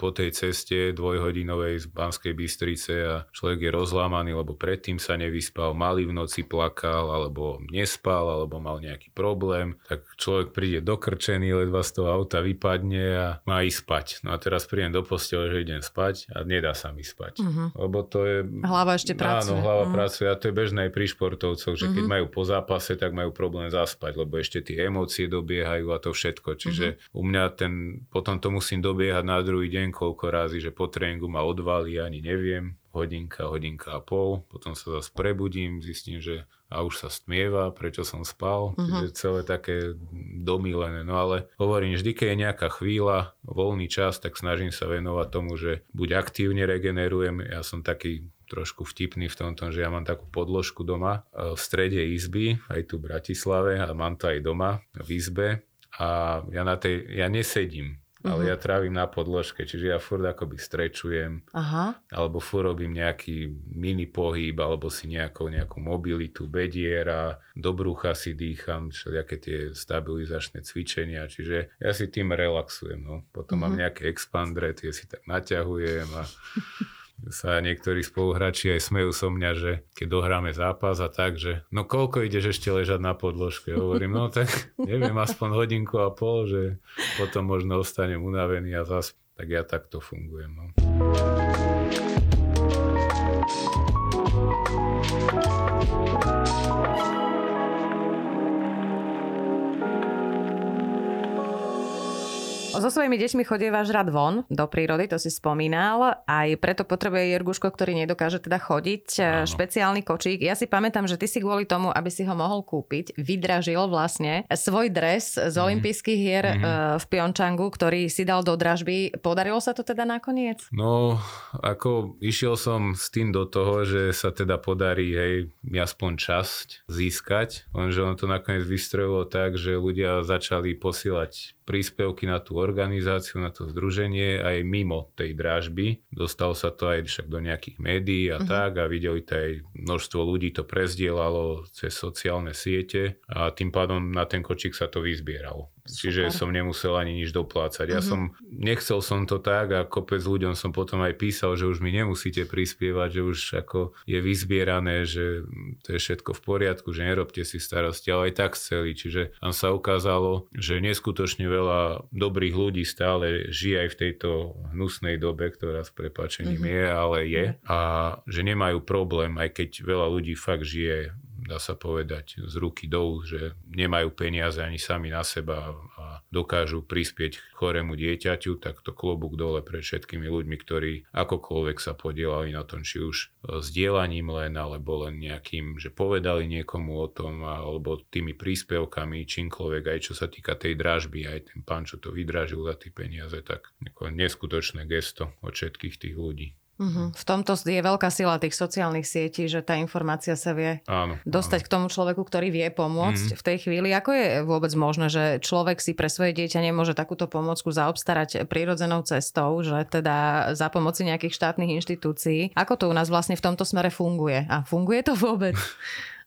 po tej ceste dvojhodinovej z Banskej Bystrice a človek je rozlámaný, lebo predtým sa nevyspal, malý v noci plakal, alebo nespal, alebo mal nejaký problém, tak človek príde dokrčený, ledva z toho auta vypadne a má ísť spať. No a teraz prídem do postele, že idem spať a nedá sa mi spať. Uh-huh. Lebo to je... Hlava ešte pracuje. Áno, hlava uh-huh. pracuje a to je bežné aj pri športovcoch, že uh-huh. keď majú po zápase, tak majú problém zaspať, lebo ešte tie emócie dobiehajú a to všetko. Čiže uh-huh. u mňa ten, potom to musím dobiehať na druhý deň koľko razy, že po tréningu ma odvalí, ani neviem hodinka, hodinka a pol, potom sa zase prebudím, zistím, že a už sa stmieva, prečo som spal, uh-huh. čiže celé také domílené. No ale hovorím, vždy, keď je nejaká chvíľa, voľný čas, tak snažím sa venovať tomu, že buď aktívne regenerujem, ja som taký trošku vtipný v tomto, že ja mám takú podložku doma e, v strede izby, aj tu v Bratislave a mám to aj doma v izbe. A ja na tej, ja nesedím, ale uh-huh. ja trávim na podložke, čiže ja furt akoby strečujem, Aha. alebo furt robím nejaký mini pohyb, alebo si nejakou, nejakú mobilitu bediera, do brucha si dýcham, všelijaké tie stabilizačné cvičenia, čiže ja si tým relaxujem. No. Potom uh-huh. mám nejaké expandre, tie si tak naťahujem a sa niektorí spoluhráči aj smejú so mňa, že keď dohráme zápas a tak, že no koľko ideš ešte ležať na podložke? Hovorím, no tak neviem, aspoň hodinku a pol, že potom možno ostanem unavený a zas, tak ja takto fungujem. No. So svojimi deťmi chodievaš rád von do prírody, to si spomínal. Aj preto potrebuje Jerguško, ktorý nedokáže teda chodiť, Áno. špeciálny kočík. Ja si pamätám, že ty si kvôli tomu, aby si ho mohol kúpiť, vydražil vlastne svoj dres z mm. olympijských hier mm-hmm. v Pyeongchangu, ktorý si dal do dražby. Podarilo sa to teda nakoniec? No, ako išiel som s tým do toho, že sa teda podarí hej, aspoň časť získať, lenže on to nakoniec vystrojilo tak, že ľudia začali posielať príspevky na tú organizáciu, na to združenie aj mimo tej dražby. Dostalo sa to aj však do nejakých médií a uh-huh. tak a videli to aj množstvo ľudí to prezdielalo cez sociálne siete a tým pádom na ten kočík sa to vyzbieralo. Čiže Super. som nemusel ani nič doplácať. Ja uh-huh. som, nechcel som to tak a kopec ľuďom som potom aj písal, že už mi nemusíte prispievať, že už ako je vyzbierané, že to je všetko v poriadku, že nerobte si starosti, ale aj tak chceli. Čiže tam sa ukázalo, že neskutočne veľa dobrých ľudí stále žije aj v tejto hnusnej dobe, ktorá s prepačením uh-huh. je, ale je. A že nemajú problém, aj keď veľa ľudí fakt žije dá sa povedať, z ruky dolu, že nemajú peniaze ani sami na seba a dokážu prispieť chorému dieťaťu, tak to klobúk dole pre všetkými ľuďmi, ktorí akokoľvek sa podielali na tom, či už sdielaním len, alebo len nejakým, že povedali niekomu o tom, alebo tými príspevkami, čímkoľvek, aj čo sa týka tej dražby, aj ten pán, čo to vydražil za tie peniaze, tak neskutočné gesto od všetkých tých ľudí. Uh-huh. V tomto je veľká sila tých sociálnych sietí, že tá informácia sa vie áno, dostať áno. k tomu človeku, ktorý vie pomôcť uh-huh. v tej chvíli. Ako je vôbec možné, že človek si pre svoje dieťa nemôže takúto pomôcku zaobstarať prírodzenou cestou, že teda za pomoci nejakých štátnych inštitúcií? Ako to u nás vlastne v tomto smere funguje? A funguje to vôbec?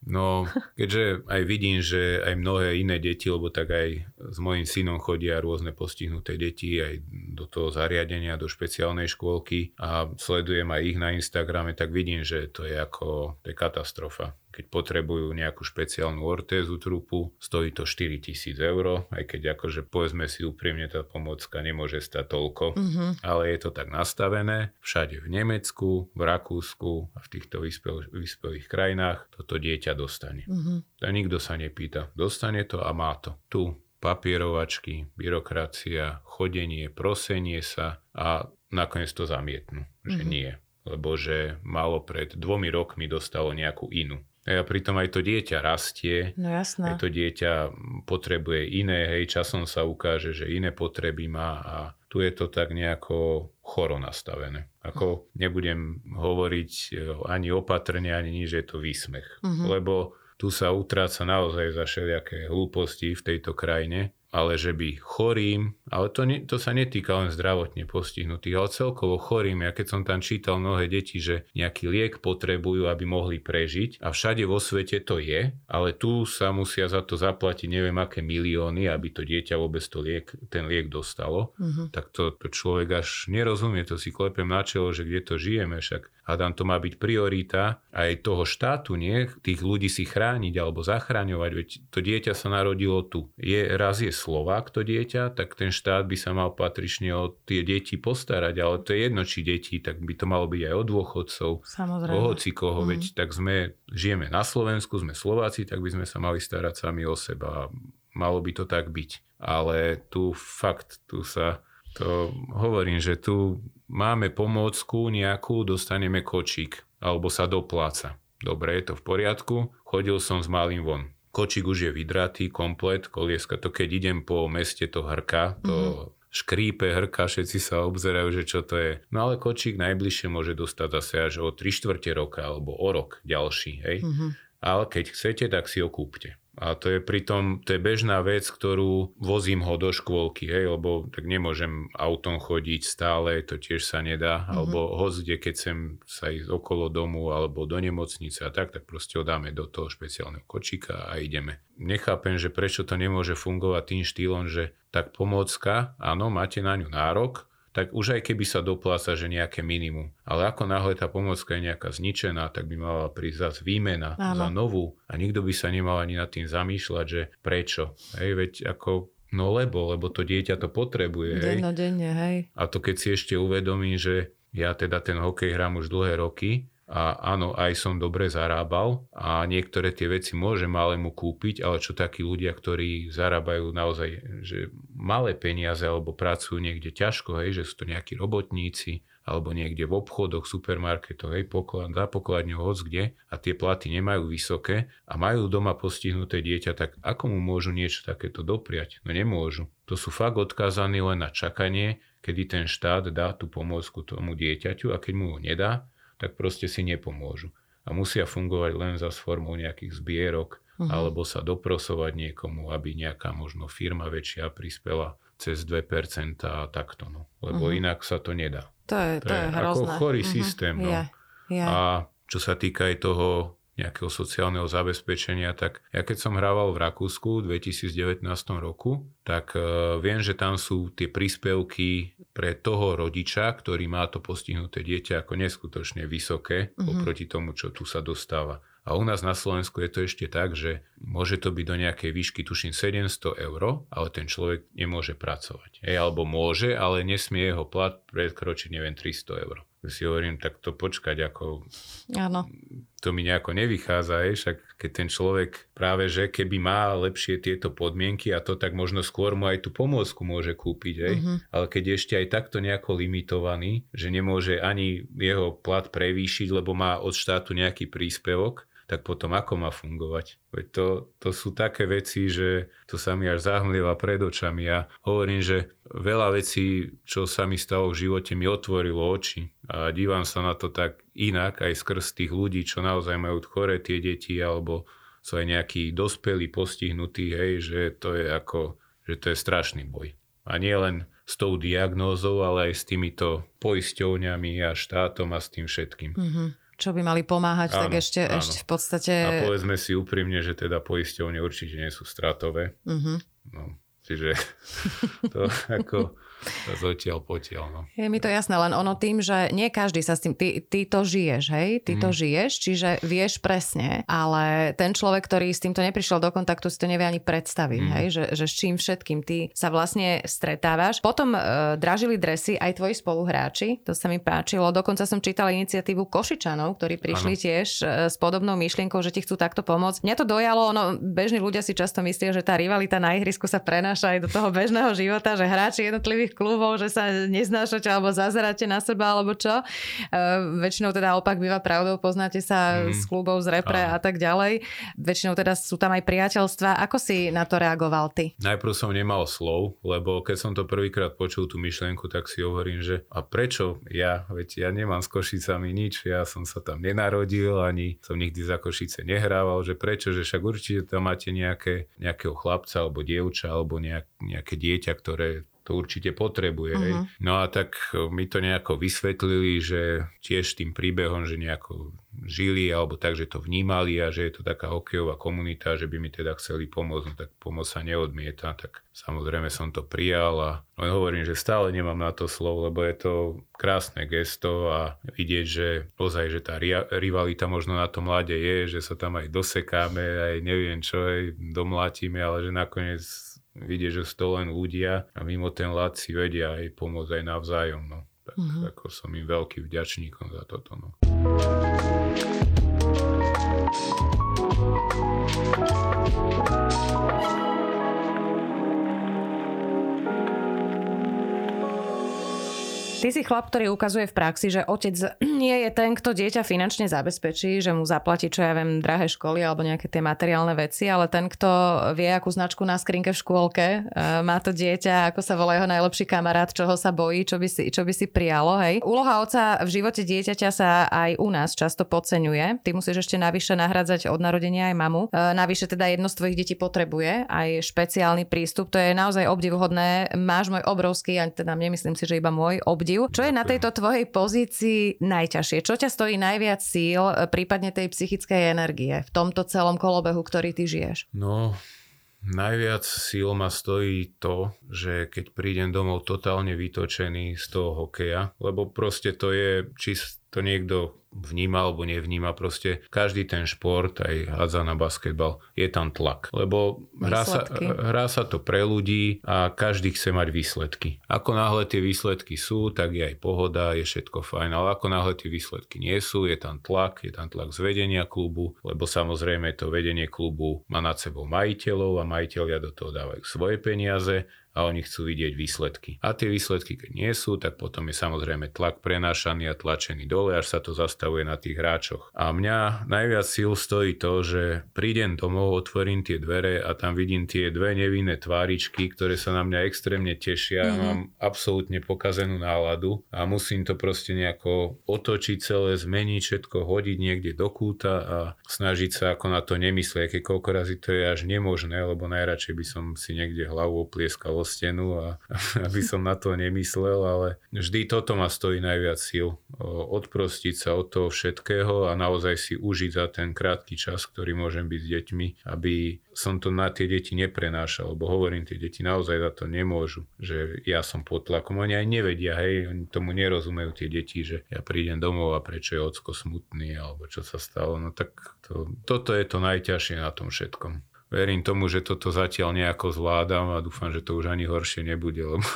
No, keďže aj vidím, že aj mnohé iné deti, lebo tak aj s mojim synom chodia rôzne postihnuté deti aj do toho zariadenia, do špeciálnej škôlky a sledujem aj ich na Instagrame, tak vidím, že to je ako, to je katastrofa keď potrebujú nejakú špeciálnu ortézu trupu, stojí to 4000 eur, aj keď akože povedzme si úprimne, tá pomocka nemôže stať toľko, uh-huh. ale je to tak nastavené. Všade v Nemecku, v Rakúsku a v týchto vyspel, vyspelých krajinách toto dieťa dostane. Uh-huh. A nikto sa nepýta. Dostane to a má to. Tu papierovačky, byrokracia, chodenie, prosenie sa a nakoniec to zamietnú, že uh-huh. nie lebo že malo pred dvomi rokmi dostalo nejakú inú. A pritom aj to dieťa rastie. No jasné. Aj to dieťa potrebuje iné, hej, časom sa ukáže, že iné potreby má a tu je to tak nejako choro nastavené. Ako nebudem hovoriť e, ani opatrne, ani nič, že je to výsmech. Uh-huh. Lebo tu sa utráca naozaj za všelijaké hlúposti v tejto krajine ale že by chorým, ale to, ne, to sa netýka len zdravotne postihnutých, ale celkovo chorým. Ja keď som tam čítal mnohé deti, že nejaký liek potrebujú, aby mohli prežiť a všade vo svete to je, ale tu sa musia za to zaplatiť neviem aké milióny, aby to dieťa vôbec to liek, ten liek dostalo, uh-huh. tak to, to človek až nerozumie, to si klepem na čelo, že kde to žijeme, však hádam to má byť priorita aj toho štátu, nie? Tých ľudí si chrániť alebo zachráňovať, veď to dieťa sa narodilo tu. Je, raz je Slovák to dieťa, tak ten štát by sa mal patrične o tie deti postarať, ale to je jedno, či deti, tak by to malo byť aj od dôchodcov, Samozrejme. o hoci koho, mm. veď tak sme, žijeme na Slovensku, sme Slováci, tak by sme sa mali starať sami o seba. Malo by to tak byť. Ale tu fakt, tu sa to hovorím, že tu máme pomôcku nejakú, dostaneme kočík alebo sa dopláca. Dobre, je to v poriadku. Chodil som s malým von kočík už je vydratý, komplet, kolieska, to keď idem po meste, to hrka, to mm-hmm. škrípe, hrka, všetci sa obzerajú, že čo to je. No ale kočík najbližšie môže dostať zase až o 3 čtvrte roka alebo o rok ďalší, hej. Mm-hmm. Ale keď chcete, tak si ho kúpte. A to je pritom, to je bežná vec, ktorú vozím ho do škôlky, hej, lebo tak nemôžem autom chodiť stále, to tiež sa nedá, mm-hmm. alebo hoď kde, keď sem sa ísť okolo domu alebo do nemocnice a tak, tak proste ho dáme do toho špeciálneho kočíka a ideme. Nechápem, že prečo to nemôže fungovať tým štýlom, že tak pomôcka, áno, máte na ňu nárok, tak už aj keby sa dopláca, že nejaké minimum. Ale ako náhle tá pomocka je nejaká zničená, tak by mala prísť zase výmena Áno. za novú a nikto by sa nemal ani nad tým zamýšľať, že prečo. Hej, veď ako No lebo, lebo to dieťa to potrebuje. Hej. Dennodenne, hej. A to keď si ešte uvedomím, že ja teda ten hokej hrám už dlhé roky a áno, aj som dobre zarábal a niektoré tie veci môžem malému kúpiť, ale čo takí ľudia, ktorí zarábajú naozaj že malé peniaze alebo pracujú niekde ťažko, hej, že sú to nejakí robotníci alebo niekde v obchodoch, supermarketoch, hej, poklad, za pokladňou, hoc kde a tie platy nemajú vysoké a majú doma postihnuté dieťa, tak ako mu môžu niečo takéto dopriať? No nemôžu. To sú fakt odkázaní len na čakanie, kedy ten štát dá tú pomôcku tomu dieťaťu a keď mu ho nedá, tak proste si nepomôžu. A musia fungovať len za formou nejakých zbierok, uh-huh. alebo sa doprosovať niekomu, aby nejaká možno firma väčšia prispela cez 2% a takto. No. Lebo uh-huh. inak sa to nedá. To je, to, to je, je hrozné. ako chorý uh-huh. systém. No. Je, je. A čo sa týka aj toho nejakého sociálneho zabezpečenia, tak ja keď som hrával v Rakúsku v 2019 roku, tak uh, viem, že tam sú tie príspevky pre toho rodiča, ktorý má to postihnuté dieťa ako neskutočne vysoké mm-hmm. oproti tomu, čo tu sa dostáva. A u nás na Slovensku je to ešte tak, že môže to byť do nejakej výšky, tuším 700 eur, ale ten človek nemôže pracovať. Hej, alebo môže, ale nesmie jeho plat prekročiť, neviem, 300 eur si hovorím, tak to počkať, ako... Áno. To mi nejako nevychádza, je, však keď ten človek práve, že keby má lepšie tieto podmienky a to tak možno skôr mu aj tú pomôcku môže kúpiť, hej. Uh-huh. Ale keď ešte aj takto nejako limitovaný, že nemôže ani jeho plat prevýšiť, lebo má od štátu nejaký príspevok, tak potom ako má fungovať? Veď to, to sú také veci, že to sa mi až zahmlieva pred očami. Ja hovorím, že veľa vecí, čo sa mi stalo v živote, mi otvorilo oči. A dívam sa na to tak inak, aj skrz tých ľudí, čo naozaj majú chore tie deti, alebo sú aj nejakí dospelí postihnutí, hej, že to je ako, že to je strašný boj. A nie len s tou diagnózou, ale aj s týmito poisťovňami a štátom a s tým všetkým. Mm-hmm. Čo by mali pomáhať, áno, tak ešte, áno. ešte v podstate... A povedzme si úprimne, že teda poisťovne určite nie sú stratové. Uh-huh. No, čiže to ako Zotiaľ potiaľ, no. Je mi to jasné, len ono tým, že nie každý sa s tým, ty, ty to žiješ, hej, ty mm. to žiješ, čiže vieš presne, ale ten človek, ktorý s týmto neprišiel do kontaktu, si to nevie ani predstaviť, mm. hej, že, že s čím všetkým ty sa vlastne stretávaš. Potom uh, dražili dresy aj tvoji spoluhráči, to sa mi páčilo, dokonca som čítala iniciatívu Košičanov, ktorí prišli ano. tiež uh, s podobnou myšlienkou, že ti chcú takto pomôcť. Mňa to dojalo, no bežní ľudia si často myslia, že tá rivalita na ihrisku sa prenáša aj do toho bežného života, že hráči jednotlivých klubov, že sa neznášate alebo zazeráte na seba alebo čo. Uh, väčšinou teda opak býva pravdou, poznáte sa mm. z klubov, z repre a tak ďalej. Väčšinou teda sú tam aj priateľstva. Ako si na to reagoval ty? Najprv som nemal slov, lebo keď som to prvýkrát počul tú myšlienku, tak si hovorím, že a prečo ja? Veď ja nemám s Košicami nič, ja som sa tam nenarodil, ani som nikdy za Košice nehrával, že prečo, že však určite tam máte nejaké, nejakého chlapca alebo dievča alebo nejak, nejaké dieťa, ktoré to určite potrebuje. Uh-huh. No a tak e, mi to nejako vysvetlili, že tiež tým príbehom, že nejako žili alebo tak, že to vnímali a že je to taká hokejová komunita, že by mi teda chceli pomôcť, no tak pomoc sa neodmieta, tak samozrejme som to prijal a len hovorím, že stále nemám na to slovo, lebo je to krásne gesto a vidieť, že ozaj, že tá rivalita možno na tom mlade je, že sa tam aj dosekáme, aj neviem čo, aj domlátime, ale že nakoniec vidieť, že sú len ľudia a mimo ten lát si vedia aj pomôcť aj navzájom. No. Tak uh-huh. ako som im veľký vďačníkom za toto. No. Ty si chlap, ktorý ukazuje v praxi, že otec nie je ten, kto dieťa finančne zabezpečí, že mu zaplatí, čo ja viem, drahé školy alebo nejaké tie materiálne veci, ale ten, kto vie, akú značku na skrinke v škôlke, e, má to dieťa, ako sa volá jeho najlepší kamarát, čoho sa bojí, čo by si, čo by si prijalo. Hej. Úloha otca v živote dieťaťa sa aj u nás často podceňuje. Ty musíš ešte navyše nahradzať od narodenia aj mamu. E, navyše teda jedno z tvojich detí potrebuje aj špeciálny prístup. To je naozaj obdivuhodné. Máš môj obrovský, a teda nemyslím si, že iba môj obdiv obdiv. Čo je na tejto tvojej pozícii najťažšie? Čo ťa stojí najviac síl, e, prípadne tej psychickej energie v tomto celom kolobehu, ktorý ty žiješ? No, Najviac síl ma stojí to, že keď prídem domov totálne vytočený z toho hokeja, lebo proste to je, či to niekto vníma alebo nevníma proste každý ten šport, aj hádza na basketbal, je tam tlak. Lebo hrá sa, hrá sa to pre ľudí a každý chce mať výsledky. Ako náhle tie výsledky sú, tak je aj pohoda, je všetko fajn, ale ako náhle tie výsledky nie sú, je tam tlak, je tam tlak z vedenia klubu, lebo samozrejme to vedenie klubu má nad sebou majiteľov a majiteľia do toho dávajú svoje peniaze a oni chcú vidieť výsledky. A tie výsledky, keď nie sú, tak potom je samozrejme tlak prenášaný a tlačený dole, až sa to zastavuje na tých hráčoch. A mňa najviac síl stojí to, že prídem domov, otvorím tie dvere a tam vidím tie dve nevinné tváričky, ktoré sa na mňa extrémne tešia. Mm-hmm. Mám absolútne pokazenú náladu a musím to proste nejako otočiť celé, zmeniť všetko, hodiť niekde do kúta a snažiť sa ako na to nemyslieť, keď koľko razy to je až nemožné, lebo najradšej by som si niekde hlavu oplieskal stenu a aby som na to nemyslel, ale vždy toto ma stojí najviac síl. Odprostiť sa od toho všetkého a naozaj si užiť za ten krátky čas, ktorý môžem byť s deťmi, aby som to na tie deti neprenášal, lebo hovorím, tie deti naozaj za to nemôžu, že ja som pod tlakom. Oni aj nevedia, hej, oni tomu nerozumejú tie deti, že ja prídem domov a prečo je ocko smutný, alebo čo sa stalo. No tak to, toto je to najťažšie na tom všetkom verím tomu, že toto zatiaľ nejako zvládam a dúfam, že to už ani horšie nebude, lebo,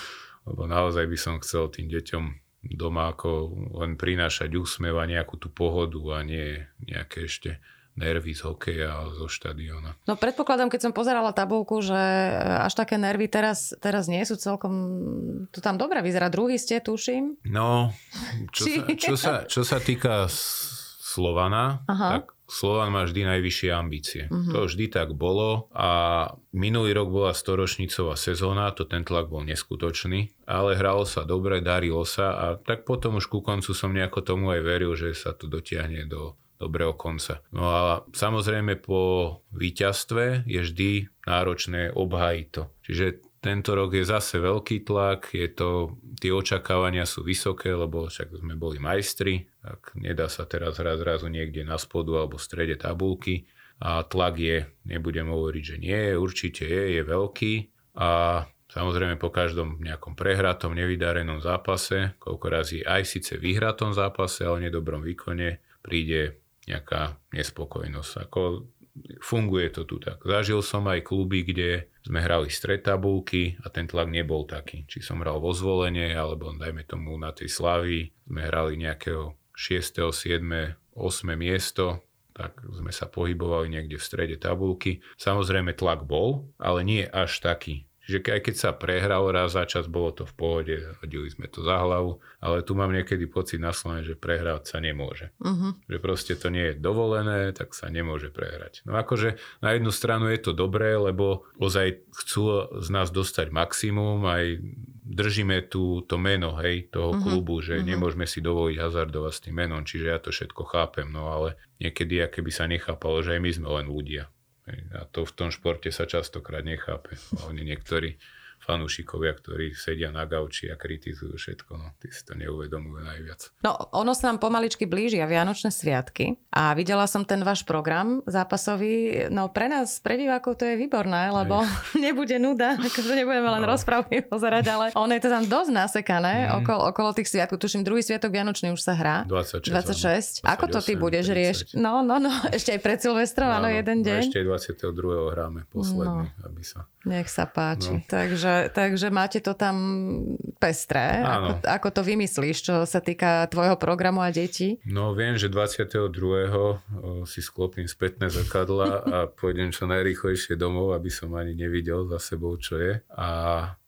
lebo naozaj by som chcel tým deťom doma ako len prinášať úsmev a nejakú tú pohodu a nie nejaké ešte nervy z hokeja a zo štadiona. No predpokladám, keď som pozerala tabulku, že až také nervy teraz, teraz nie sú celkom... To tam dobre vyzerá. Druhý ste, tuším. No, čo, Či... sa, čo, sa, čo sa týka Slovana, Aha. tak Slovan má vždy najvyššie ambície. Uh-huh. To vždy tak bolo a minulý rok bola storočnicová sezóna, to ten tlak bol neskutočný, ale hralo sa dobre, darilo sa a tak potom už ku koncu som nejako tomu aj veril, že sa to dotiahne do dobrého konca. No a samozrejme po víťazstve je vždy náročné obhájiť to. Čiže Tento rok je zase veľký tlak, je to, tie očakávania sú vysoké, lebo však sme boli majstri, tak nedá sa teraz raz zrazu niekde na spodu alebo v strede tabulky a tlak je, nebudem hovoriť, že nie určite je, je veľký a Samozrejme po každom nejakom prehratom, nevydarenom zápase, koľko razy aj síce vyhratom zápase, ale nedobrom výkone, príde nejaká nespokojnosť. Ako funguje to tu tak. Zažil som aj kluby, kde sme hrali stred tabulky a ten tlak nebol taký. Či som hral vo zvolenie, alebo dajme tomu na tej slavy, sme hrali nejakého 6., 7., 8. miesto, tak sme sa pohybovali niekde v strede tabulky. Samozrejme tlak bol, ale nie až taký. Čiže aj keď sa prehral raz za čas, bolo to v pohode, hodili sme to za hlavu, ale tu mám niekedy pocit na Slovene, že prehrať sa nemôže. Uh-huh. Že proste to nie je dovolené, tak sa nemôže prehrať. No akože na jednu stranu je to dobré, lebo ozaj chcú z nás dostať maximum, aj držíme tu to meno hej, toho uh-huh. klubu, že uh-huh. nemôžeme si dovoliť hazardovať s tým menom, čiže ja to všetko chápem, no ale niekedy aké by sa nechápalo, že aj my sme len ľudia. A to v tom športe sa častokrát nechápe. Oni niektorí fanúšikovia, ktorí sedia na gauči a kritizujú všetko. No, tí si to neuvedomujú najviac. No, ono sa nám pomaličky blížia Vianočné sviatky a videla som ten váš program zápasový. No pre nás, pre divákov to je výborné, lebo Aj. nebude nuda, akože nebudeme len no. rozprávky pozerať, ale ono je to tam dosť nasekané mm. okolo, okolo tých sviatkov. Tuším, druhý sviatok Vianočný už sa hrá. 26. 26. Ako to ty budeš riešiť? No, no, no, ešte aj pred Silvestrom, áno, jeden no, deň. ešte 22. hráme posledný, no. aby sa nech sa páči. No. Takže, takže máte to tam pestré. Ako, ako to vymyslíš, čo sa týka tvojho programu a detí? No viem, že 22. si sklopím spätné zrkadla a pôjdem čo najrýchlejšie domov, aby som ani nevidel za sebou, čo je. A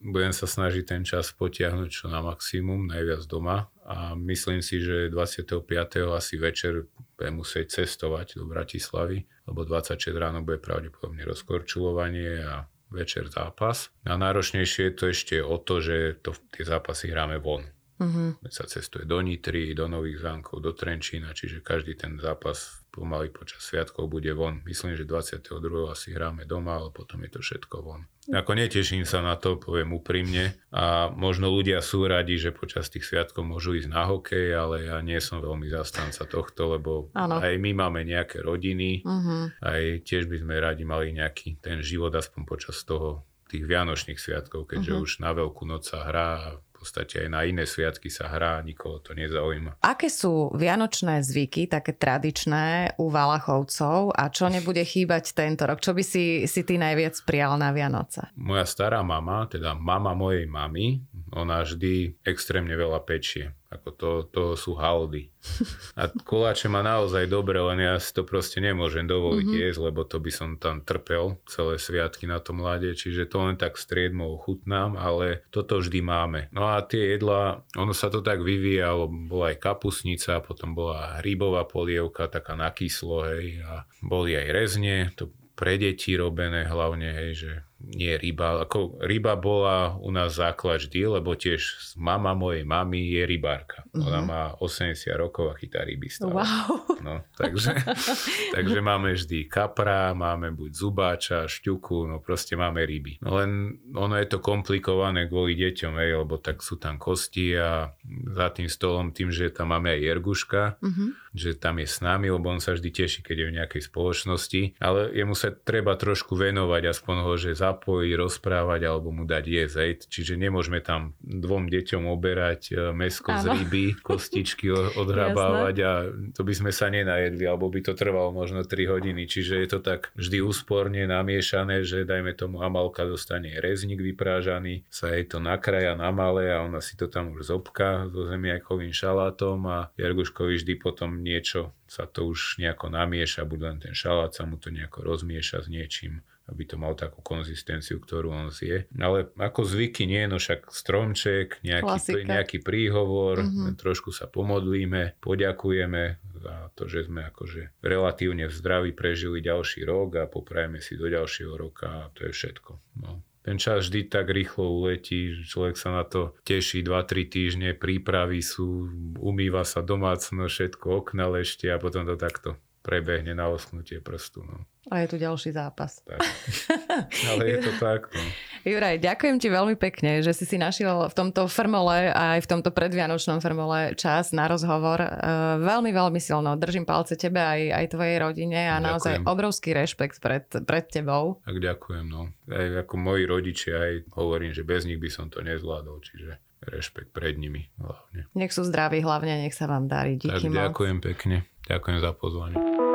budem sa snažiť ten čas potiahnuť čo na maximum, najviac doma. A myslím si, že 25. asi večer budem musieť cestovať do Bratislavy, lebo 26 ráno bude pravdepodobne rozkorčulovanie a večer zápas. A náročnejšie je to ešte o to, že to, tie zápasy hráme von. Uh-huh. sa cestuje do Nitry, do Nových zámkov, do Trenčína, čiže každý ten zápas pomaly počas sviatkov bude von. Myslím, že 22. asi hráme doma, ale potom je to všetko von. Ako neteším sa na to, poviem úprimne. A možno ľudia sú radi, že počas tých sviatkov môžu ísť na hokej, ale ja nie som veľmi zastanca tohto, lebo ano. aj my máme nejaké rodiny, uh-huh. aj tiež by sme radi mali nejaký ten život aspoň počas toho tých vianočných sviatkov, keďže uh-huh. už na Veľkú noc sa hrá podstate aj na iné sviatky sa hrá, nikoho to nezaujíma. Aké sú vianočné zvyky, také tradičné u Valachovcov a čo nebude chýbať tento rok? Čo by si, si ty najviac prijal na Vianoce? Moja stará mama, teda mama mojej mamy, ona vždy extrémne veľa pečie. Ako to, to sú haldy. A koláče má naozaj dobre, len ja si to proste nemôžem dovoliť mm-hmm. jesť, lebo to by som tam trpel celé sviatky na tom mlade, čiže to len tak striedmo ochutnám, ale toto vždy máme. No a tie jedla, ono sa to tak vyvíjalo, bola aj kapusnica, potom bola hrybová polievka, taká na kyslo, hej, a boli aj rezne, to pre deti robené hlavne, hej, že nie ryba. Ako ryba bola u nás základ vždy, lebo tiež mama mojej mamy je rybárka. Uh-huh. Ona mhm. má 80 rokov a chytá ryby stále. Wow. No, takže, takže máme vždy kapra, máme buď zubáča, šťuku, no proste máme ryby. No len ono je to komplikované kvôli deťom, hej, lebo tak sú tam kosti a za tým stolom tým, že tam máme aj Jerguška, uh-huh. že tam je s nami, lebo on sa vždy teší, keď je v nejakej spoločnosti, ale jemu sa treba trošku venovať aspoň ho, že zapojiť, rozprávať alebo mu dať jesť. Hej. Čiže nemôžeme tam dvom deťom oberať e, mesko z ryby, kostičky odhrabávať a to by sme sa nenajedli, alebo by to trvalo možno 3 hodiny. Čiže je to tak vždy úsporne namiešané, že dajme tomu Amalka dostane rezník vyprážaný, sa jej to nakraja na malé a ona si to tam už zobka so zemiakovým šalátom a Jarguškovi vždy potom niečo sa to už nejako namieša, buď len ten šalát sa mu to nejako rozmieša s niečím aby to mal takú konzistenciu, ktorú on zje. Ale ako zvyky nie, no však stromček, nejaký, nejaký príhovor, mm-hmm. trošku sa pomodlíme, poďakujeme za to, že sme akože relatívne v zdraví prežili ďalší rok a poprajeme si do ďalšieho roka a to je všetko. No. Ten čas vždy tak rýchlo uletí, človek sa na to teší 2-3 týždne, prípravy sú, umýva sa domácno, všetko, okna lešte a potom to takto prebehne na osknutie prstu. No. A je tu ďalší zápas. Tak. Ale je to tak. No. Juraj, ďakujem ti veľmi pekne, že si si našiel v tomto fermole a aj v tomto predvianočnom fermole čas na rozhovor. E, veľmi, veľmi silno držím palce tebe aj, aj tvojej rodine a ďakujem. naozaj obrovský rešpekt pred, pred tebou. Tak ďakujem. No. Aj ako moji rodičia aj hovorím, že bez nich by som to nezvládol, čiže rešpekt pred nimi hlavne. Nech sú zdraví hlavne, nech sa vám darí. Díky tak ďakujem moc. pekne. Ďakujem za pozvanie.